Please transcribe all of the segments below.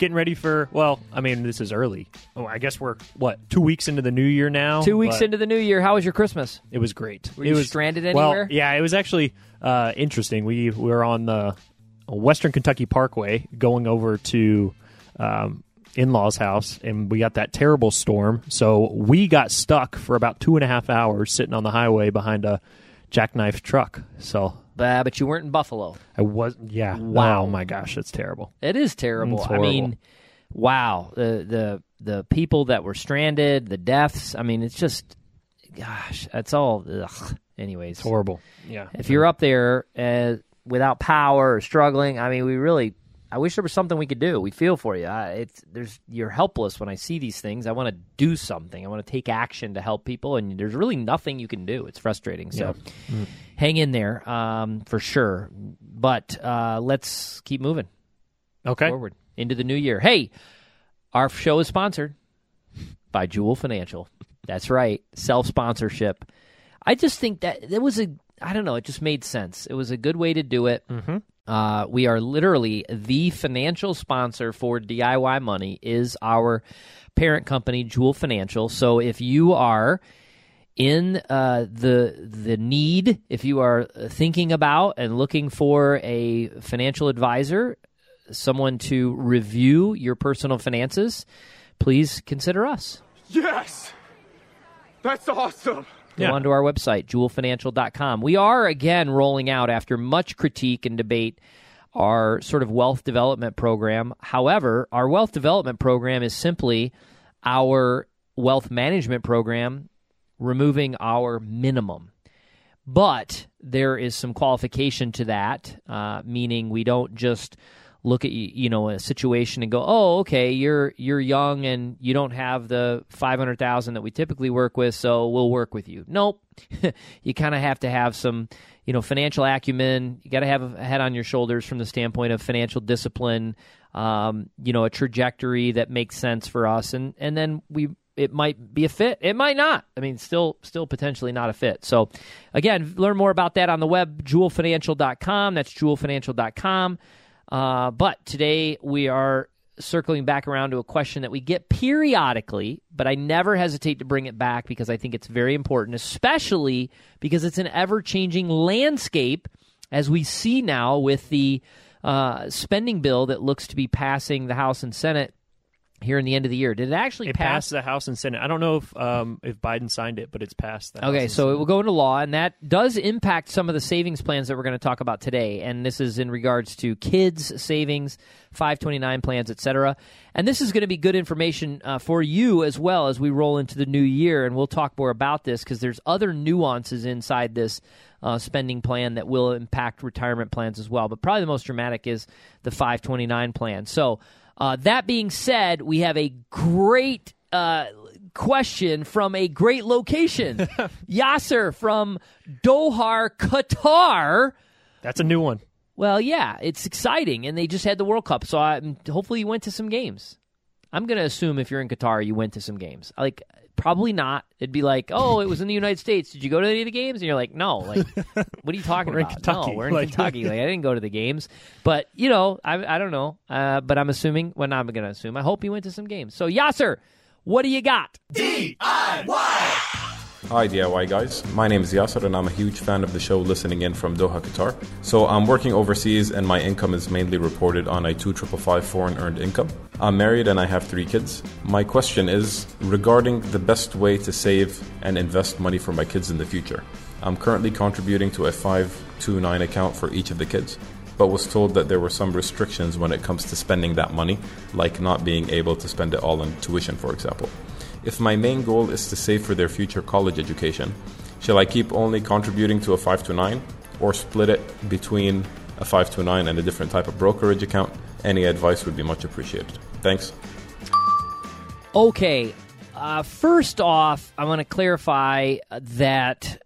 getting ready for. Well, I mean, this is early. Oh, I guess we're what two weeks into the new year now. Two weeks but into the new year. How was your Christmas? it was great. Were it you was stranded well, anywhere? yeah, it was actually uh, interesting. We were on the Western Kentucky Parkway going over to. Um, in-laws house and we got that terrible storm so we got stuck for about two and a half hours sitting on the highway behind a jackknife truck so Uh, but you weren't in Buffalo. i was yeah Wow. oh my gosh it's terrible It is terrible. It's I mean, wow. The the the people that were stranded, the deaths. I mean, it's just, gosh, that's all. Ugh. Anyways, It's horrible. Yeah. if you're up there uh, without power or struggling, I mean, we really. I wish there was something we could do. We feel for you. I, it's there's you're helpless when I see these things. I want to do something. I want to take action to help people, and there's really nothing you can do. It's frustrating. So, hang in there um, for sure. But uh, let's keep moving okay. forward into the new year. Hey, our show is sponsored by Joule Financial. That's right, self sponsorship. I just think that it was a, I don't know, it just made sense. It was a good way to do it. Mm-hmm. Uh, we are literally the financial sponsor for DIY Money is our parent company, Joule Financial. So if you are in uh, the the need, if you are thinking about and looking for a financial advisor, someone to review your personal finances, please consider us. Yes! That's awesome! Go Yeah. onto our website, joulefinancial.com. We are again rolling out after much critique and debate our sort of wealth development program. However, our wealth development program is simply our wealth management program removing our minimum. But there is some qualification to that, uh, meaning we don't just look at you know a situation and go, oh, okay, you're you're young and you don't have the five hundred thousand that we typically work with, so we'll work with you. Nope, you kind of have to have some you know financial acumen. You got to have a head on your shoulders from the standpoint of financial discipline. Um, you know, a trajectory that makes sense for us, and and then we it might be a fit. It might not. I mean, still, still potentially not a fit. So, again, learn more about that on the web, joulefinancial.com. That's joulefinancial.com. Uh, but today we are circling back around to a question that we get periodically, but I never hesitate to bring it back because I think it's very important, especially because it's an ever changing landscape as we see now with the uh, spending bill that looks to be passing the House and Senate here in the end of the year. Did it actually It pass? the House and Senate. I don't know if um, if Biden signed it, but it's passed. The House Okay, and so it will go into law, and that does impact some of the savings plans that we're going to talk about today. And this is in regards to kids' savings, 529 plans, etc. And this is going to be good information uh, for you as well as we roll into the new year. And we'll talk more about this because there's other nuances inside this uh, spending plan that will impact retirement plans as well. But probably the most dramatic is the 529 plan. So, uh, that being said, we have a great uh, question from a great location. Yasser from Doha, Qatar. that's a new one. Well, yeah, it's exciting, and they just had the World Cup, so I, hopefully you went to some games. I'm going to assume if you're in Qatar, you went to some games. Like, probably not. It'd be like, oh, it was in the United States. Did you go to any of the games? And you're like, no. Like, what are you talking We're in about? Kentucky. No, we're in Like- Kentucky. Like, I didn't go to the games, but you know, I, I don't know. Uh, but I'm assuming. Well, not I'm going to assume. I hope you went to some games. So, Yasser, what do you got? Hi DIY guys, my name is Yasser and I'm a huge fan of the show listening in from Doha, Qatar. So I'm working overseas and my income is mainly reported on a 2555 foreign earned income. I'm married and I have three kids. My question is regarding the best way to save and invest money for my kids in the future. I'm currently contributing to a 529 account for each of the kids, but was told that there were some restrictions when it comes to spending that money, like not being able to spend it all on tuition, for example. If my main goal is to save for their future college education, shall I keep only contributing to a 5 to 9 or split it between a 5 to 9 and a different type of brokerage account? Any advice would be much appreciated. Thanks. Okay, uh, first off, I want to clarify that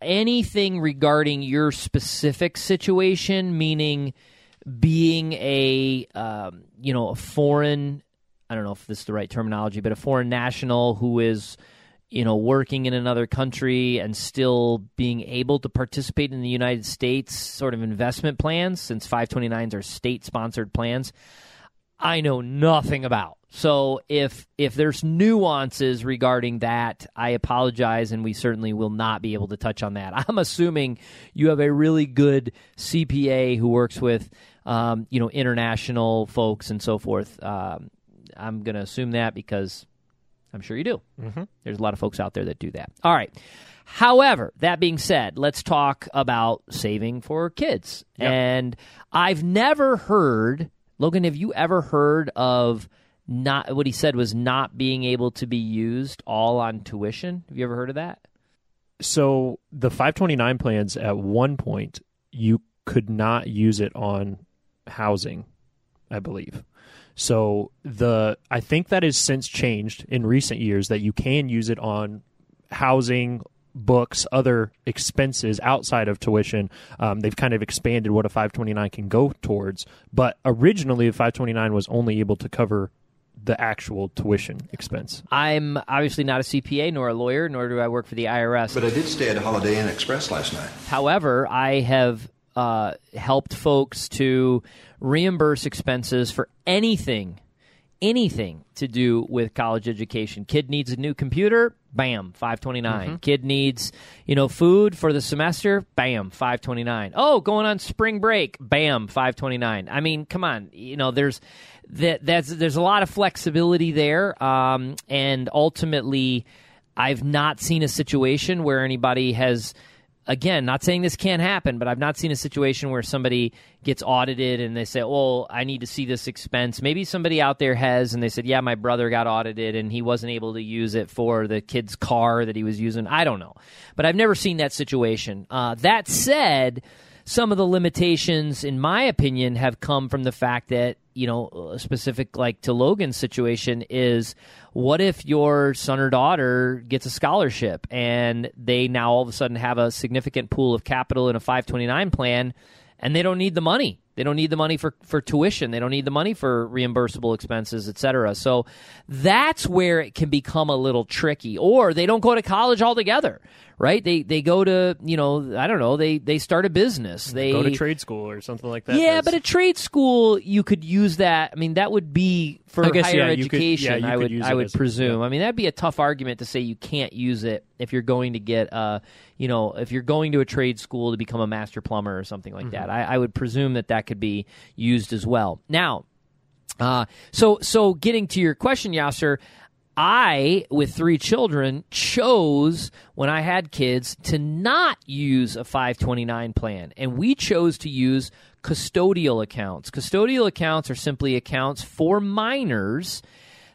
anything regarding your specific situation, meaning being a um, you know a foreign, I don't know if this is the right terminology, but a foreign national who is you know working in another country and still being able to participate in the United States sort of investment plans, since 529s are state sponsored plans. I know nothing about. So if if there's nuances regarding that, I apologize, and we certainly will not be able to touch on that. I'm assuming you have a really good CPA who works with um, you know international folks and so forth. Um, I'm going to assume that because I'm sure you do. Mm-hmm. There's a lot of folks out there that do that. All right. However, that being said, let's talk about saving for kids. Yep. And I've never heard Logan, have you ever heard of not what he said was not being able to be used all on tuition? Have you ever heard of that? So the 529 plans at one point you could not use it on housing, I believe. So the I think that has since changed in recent years that you can use it on housing, books, other expenses outside of tuition. Um, they've kind of expanded what a 529 can go towards, but originally the 529 was only able to cover the actual tuition expense. I'm obviously not a CPA nor a lawyer, nor do I work for the IRS. But I did stay at Holiday Inn Express last night. However, I have uh, helped folks to reimburse expenses for anything, anything to do with college education. Kid needs a new computer, bam, 529. Kid needs, you know, food for the semester, bam, 529. Oh, going on spring break, bam, 529. I mean, come on, you know, there's that that's there's a lot of flexibility there um, and ultimately I've not seen a situation where anybody has again, not saying this can't happen, but I've not seen a situation where somebody gets audited and they say, "Well, I need to see this expense." Maybe somebody out there has, and they said, "Yeah, my brother got audited and he wasn't able to use it for the kid's car that he was using." I don't know, but I've never seen that situation. Uh, that said. Some of the limitations, in my opinion, have come from the fact that, you know, uh, specific like to Logan's situation is what if your son or daughter gets a scholarship and they now all of a sudden have a significant pool of capital in a 529 plan and they don't need the money they don't need the money for, for tuition they don't need the money for reimbursable expenses etc so that's where it can become a little tricky or they don't go to college altogether right they they go to you know i don't know they they start a business they Go to trade school or something like that. yeah, but a trade school you could use that. I mean, that would be for guess, higher yeah, you could- yeah, education. I would I would as presume. yeah. I mean, that'd be a tough argument to say you can't use it if you're going to get uh you know if you're going to a trade school to become a master plumber or something like Mm-hmm. that. I, I would presume that that could be used as well. Now, uh, so so getting to your question, Yasser, I, with three children, chose when I had kids to not use a 529 plan, and we chose to use custodial accounts. Custodial accounts are simply accounts for minors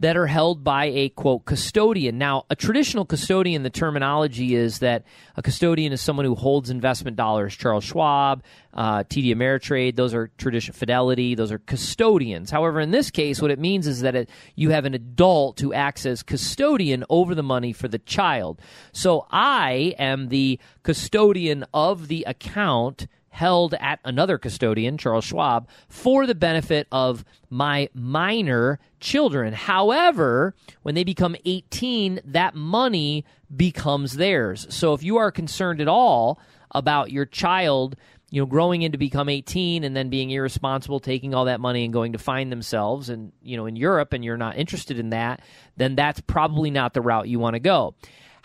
that are held by a quote custodian. Now, a traditional custodian, the terminology is that a custodian is someone who holds investment dollars. Charles Schwab, uh, TD Ameritrade, those are tradition. Fidelity, those are custodians. However, in this case, what it means is that it, you have an adult who acts as custodian over the money for the child. So I am the custodian of the account held at another custodian, Charles Schwab, for the benefit of my minor children. However, when they become 18, that money becomes theirs. So if you are concerned at all about your child, you know, growing into become 18 and then being irresponsible, taking all that money and going to find themselves and, you know, in Europe and you're not interested in that, then that's probably not the route you want to go.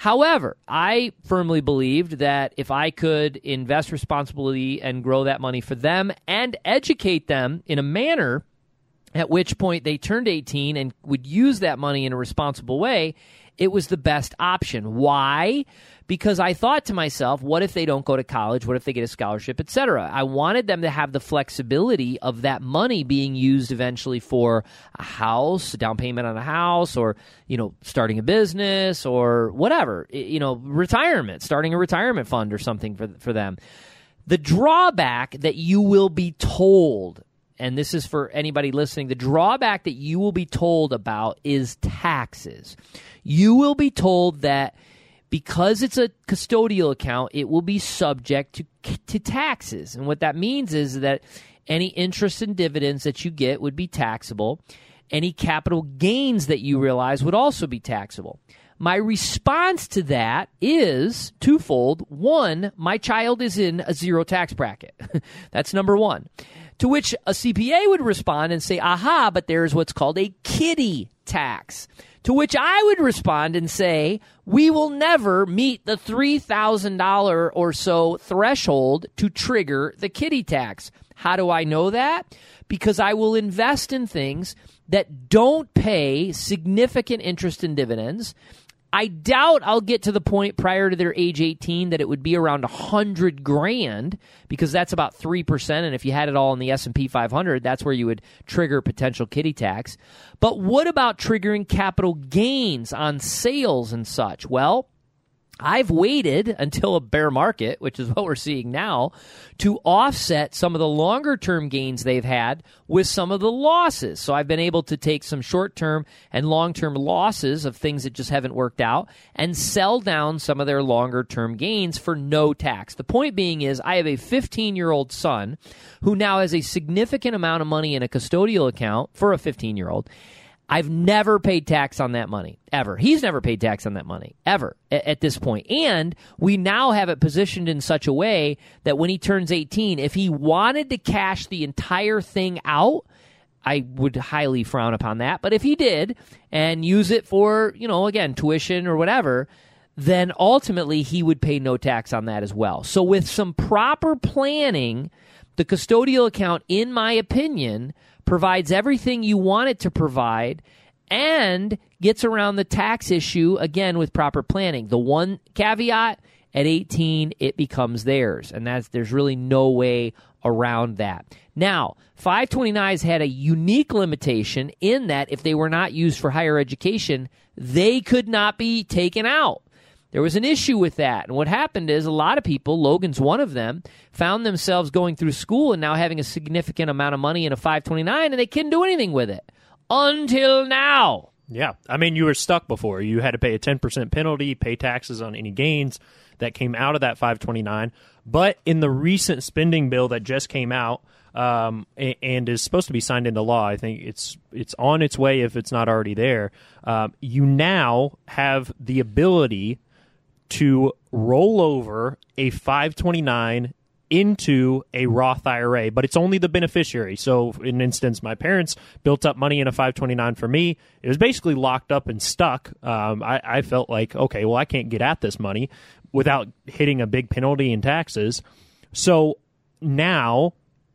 However, I firmly believed that if I could invest responsibly and grow that money for them and educate them in a manner at which point they turned 18 and would use that money in a responsible way, it was the best option. Why? Because I thought to myself, what if they don't go to college? What if they get a scholarship, etc.? I wanted them to have the flexibility of that money being used eventually for a house, a down payment on a house, or you know, starting a business or whatever. You know, retirement, starting a retirement fund or something for for them. The drawback that you will be told and this is for anybody listening, the drawback that you will be told about is taxes. You will be told that because it's a custodial account, it will be subject to, to taxes. And what that means is that any interest and dividends that you get would be taxable. Any capital gains that you realize would also be taxable. My response to that is twofold. One, my child is in a zero tax bracket. That's number one. To which a CPA would respond and say, aha, but there's what's called a kiddie tax. To which I would respond and say, we will never meet the $3,000 or so threshold to trigger the kiddie tax. How do I know that? Because I will invest in things that don't pay significant interest and dividends. I doubt I'll get to the point prior to their age 18 that it would be around 100 grand because that's about 3% and if you had it all in the S&P 500 that's where you would trigger potential kiddie tax. But what about triggering capital gains on sales and such? Well, I've waited until a bear market, which is what we're seeing now, to offset some of the longer term gains they've had with some of the losses. So I've been able to take some short term and long term losses of things that just haven't worked out and sell down some of their longer term gains for no tax. The point being is, I have a 15 year old son who now has a significant amount of money in a custodial account for a 15 year old I've never paid tax on that money ever. He's never paid tax on that money ever at, at, this point. And we now have it positioned in such a way that when he turns 18, if he wanted to cash the entire thing out, I would highly frown upon that. But if he did and use it for, you know, again, tuition or whatever, then ultimately he would pay no tax on that as well. So with some proper planning, the custodial account, in my opinion, provides everything you want it to provide and gets around the tax issue again with proper planning. The one caveat at 18 it becomes theirs and that's there's really no way around that. Now, 529s had a unique limitation in that if they were not used for higher education, they could not be taken out. There was an issue with that. And what happened is a lot of people, Logan's one of them, found themselves going through school and now having a significant amount of money in a 529 and they couldn't do anything with it until now. Yeah. I mean, you were stuck before. You had to pay a 10% penalty, pay taxes on any gains that came out of that 529. But in the recent spending bill that just came out, um, and, is supposed to be signed into law. I think it's it's on its way if it's not already there. Um, you now have the ability to roll over a 529 into a Roth IRA, but it's only the beneficiary. So, in instance, my parents built up money in a 529 for me. It was basically locked up and stuck. Um, I, I, felt like, okay, well, I can't get at this money without hitting a big penalty in taxes. So now,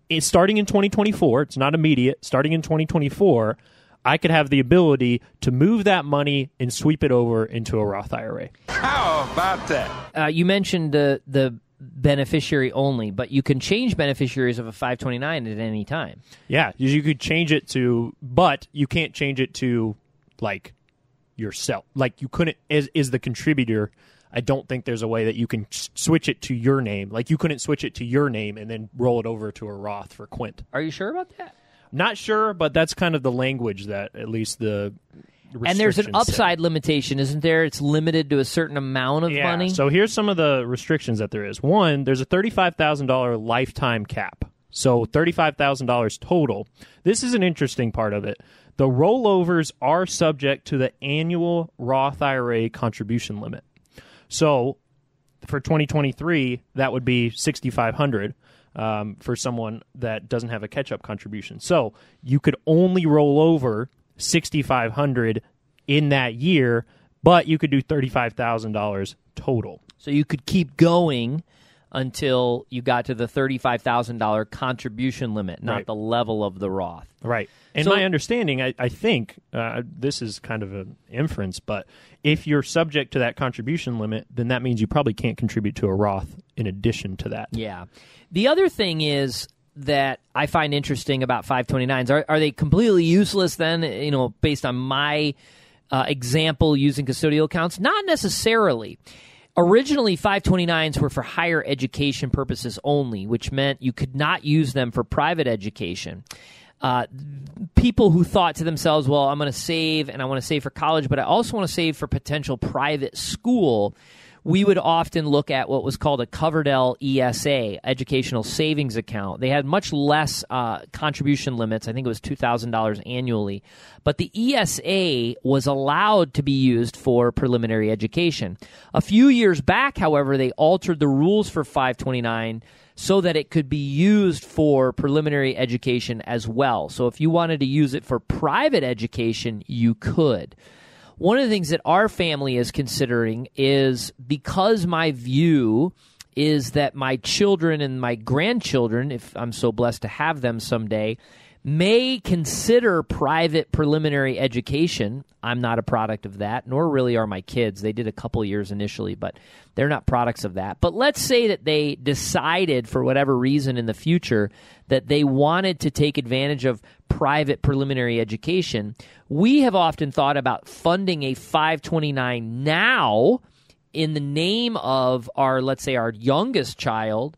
it's starting in 2024, it's not immediate, starting in 2024, I could have the ability to move that money and sweep it over into a Roth IRA. How about that? Uh, you mentioned the the beneficiary only, but you can change beneficiaries of a 529 at any time. Yeah, you could change it to, but you can't change it to like yourself. Like you couldn't as is the contributor. I don't think there's a way that you can switch it to your name. Like you couldn't switch it to your name and then roll it over to a Roth for Quint. Are you sure about that? Not sure, but that's kind of the language that at least the and there's an upside limitation, isn't there? It's limited to a certain amount of yeah, money. So here's some of the restrictions that there is. One, there's a thirty-five thousand dollar lifetime cap. So thirty-five thousand dollars total. This is an interesting part of it. The rollovers are subject to the annual Roth IRA contribution limit. So for 2023, that would be 6,500 um, for someone that doesn't have a catch-up contribution. So you could only roll over 6500 in that year, but you could do $35,000 total. So you could keep going until you got to the $35,000 contribution limit, not right. the level of the Roth. Right. And so, my understanding, I, I think, uh, this is kind of an inference, but if you're subject to that contribution limit, then that means you probably can't contribute to a Roth in addition to that. Yeah. The other thing is that I find interesting about 529s are, are they completely useless then, you know, based on my uh, example using custodial accounts? Not necessarily. Originally, 529s were for higher education purposes only, which meant you could not use them for private education. Uh, people who thought to themselves, well, I'm going to save and I want to save for college, but I also want to save for potential private school we would often look at what was called a Coverdell ESA, Educational Savings Account. They had much less uh, contribution limits. I think it was $2,000 annually. But the ESA was allowed to be used for preliminary education. A few years back, however, they altered the rules for 529 so that it could be used for preliminary education as well. So if you wanted to use it for private education, you could. One of the things that our family is considering is because my view is that my children and my grandchildren, if I'm so blessed to have them someday, may consider private preliminary education. I'm not a product of that, nor really are my kids. They did a couple years initially, but they're not products of that. But let's say that they decided, for whatever reason in the future, that they wanted to take advantage of private preliminary education. We have often thought about funding a 529 now in the name of our, let's say, our youngest child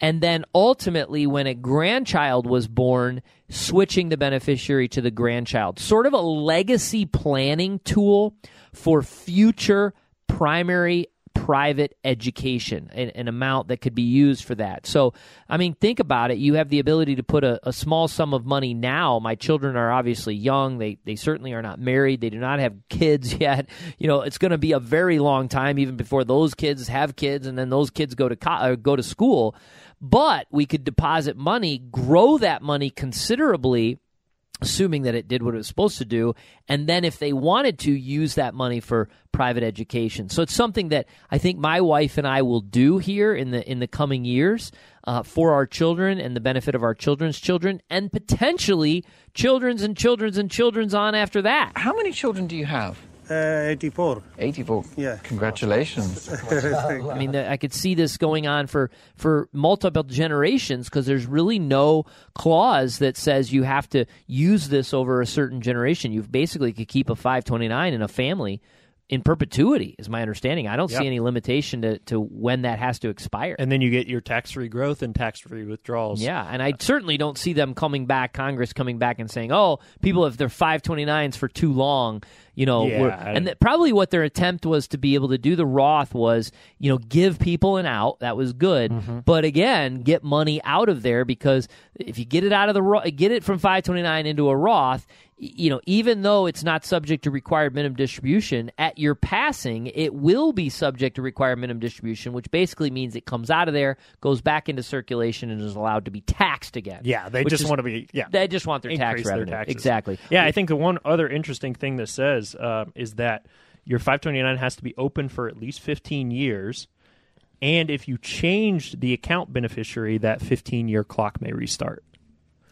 and then ultimately, when a grandchild was born, switching the beneficiary to the grandchild. Sort of a legacy planning tool for future primary private education, an, an, amount that could be used for that. So, I mean, think about it. You have the ability to put a, a, small sum of money now. My children are obviously young. They they certainly are not married. They do not have kids yet. You know, it's going to be a very long time even before those kids have kids, and then those kids go to co- uh, go to school but we could deposit money, grow that money considerably assuming that it did what it was supposed to do. And then if they wanted to use that money for private education. So it's something that i think my wife and i will do here in the in the coming years uh, for our children and the benefit of our children's children and potentially children's and children's and children's on after that. How many children do you have uh, 84. 84. Yeah. Congratulations. I mean, I could see this going on for for multiple generations because there's really no clause that says you have to use this over a certain generation. You basically could keep a 529 in a family in perpetuity, is my understanding. I don't yep. see any limitation to, to when that has to expire. And then you get your tax free growth and tax free withdrawals. Yeah, and I certainly don't see them coming back, Congress coming back and saying, oh, people, if they're 529s for too long, you know, yeah, and th- probably what their attempt was to be able to do the Roth was, you know, give people an out. That was good, mm-hmm. but again, get money out of there because if you get it out of the get it from 529 into a Roth, you know, even though it's not subject to required minimum distribution, at your passing, it will be subject to required minimum distribution, which basically means it comes out of there, goes back into circulation, and is allowed to be taxed again. Yeah, they just is, want to be. Yeah, they just want their tax revenue. Their exactly. Yeah, I think the one other interesting thing that says uh, is that your 529 has to be open for at least 15 years. And if you change the account beneficiary, that 15 year clock may restart.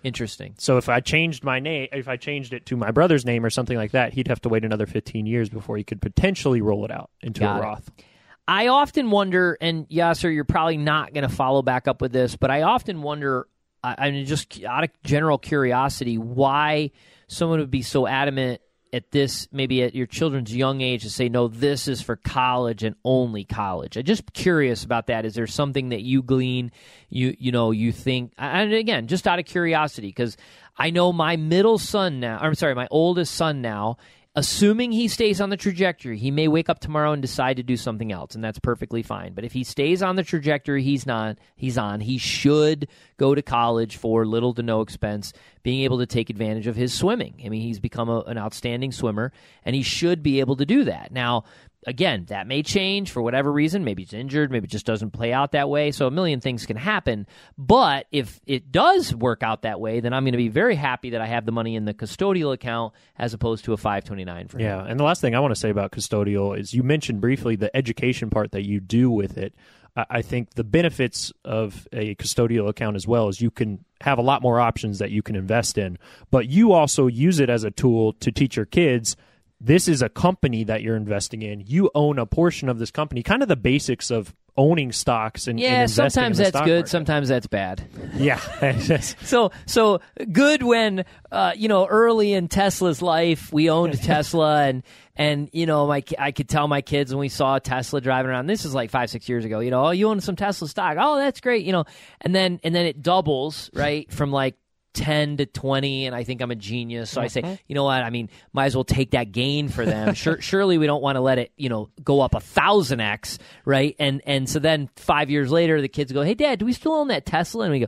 Interesting. So if I changed my name, if I changed it to my brother's name or something like that, he'd have to wait another 15 years before he could potentially roll it out into Got a Roth. It. I often wonder, and Yasser, you're probably not going to follow back up with this, but I often wonder, I mean, just out of general curiosity, why someone would be so adamant at this maybe at your children's young age to say no this is for college and only college. I'm just curious about that. Is there something that you glean you you know you think and again just out of curiosity because i know my middle son now i'm sorry my oldest son now assuming he stays on the trajectory, he may wake up tomorrow and decide to do something else, and that's perfectly fine. But if he stays on the trajectory he's not he's on, he should go to college for little to no expense, being able to take advantage of his swimming. I mean, he's become a, an outstanding swimmer, and he should be able to do that. Now, again, that may change for whatever reason. Maybe it's injured. Maybe it just doesn't play out that way. So a million things can happen. But if it does work out that way, then I'm going to be very happy that I have the money in the custodial account as opposed to a 529 for. Yeah. And the last thing I want to say about custodial is you mentioned briefly the education part that you do with it. I think the benefits of a custodial account as well is you can have a lot more options that you can invest in, but you also use it as a tool to teach your kids this is a company that you're investing in. You own a portion of this company, kind of the basics of owning stocks and and Yeah, investing in sometimes the that's good, market. sometimes that's bad. yeah, So so good when uh, you know early in Tesla's life we owned Tesla and and you know my I could tell my kids when we saw Tesla driving around. This is like five six years ago. You know, oh you own some Tesla stock. Oh that's great. You know, and then and then it doubles right from like. 10 to 20 and I think I'm a genius. So I say uh-huh. you know what? I mean might as well take that gain for them. Sure, surely we don't want to let it you know go up a thousand X right? And and so then five years later the kids go hey dad do we still own that Tesla? And we go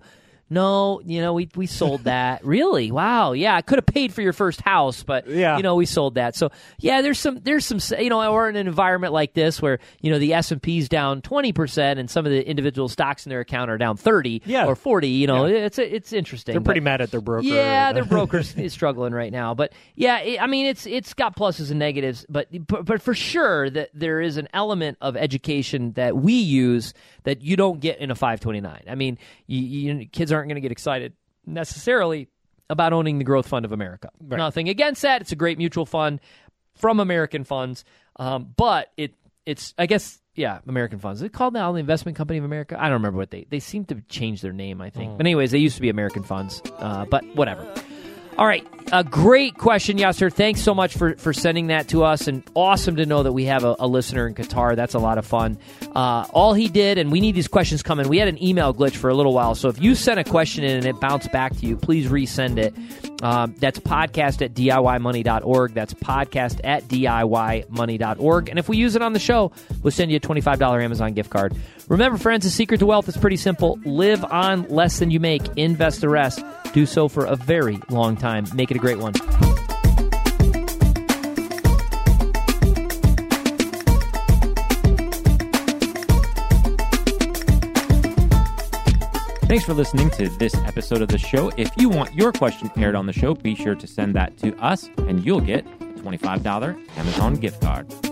no, you know, we we sold that. really? Wow. Yeah, I could have paid for your first house, but Yeah. you know, we sold that. So, yeah, there's some there's some you know, we're in an environment like this where, you know, the S&P's down 20% and some of the individual stocks in their account are down 30 Yeah. or 40, you know. Yeah. It's it's interesting. they're pretty but- mad at their broker. yeah, their brokers is struggling right now, but yeah, it, I mean it's it's got pluses and negatives, but but, but for sure that there is an element of education that we use that you don't get in a 529. I mean, you, you, kids aren't going to get excited necessarily about owning the Growth Fund of America. Nothing against that; it's a great mutual fund from American funds, um, but it it's I guess. Yeah, American funds. Is it called now the Investment Company of America? I don't remember what they they seem to change their name. I think, but anyways, they used to be American funds. Uh, but whatever. All right, a great question, Yasser. Thanks so much for, for sending that to us, and awesome to know that we have a, a listener in Qatar. That's a lot of fun. Uh, all he did, and we need these questions coming. We had an email glitch for a little while, so if you sent a question in and it bounced back to you, please resend it. Um, that's podcast at DIYmoney.org. That's podcast at DIYmoney.org. And if we use it on the show, we'll send you a $25 Amazon gift card. Remember, friends, the secret to wealth is pretty simple live on less than you make, invest the rest. Do so for a very long time. Make it a great one. Thanks for listening to this episode of the show. If you want your question aired on the show, be sure to send that to us, and you'll get a $25 Amazon gift card.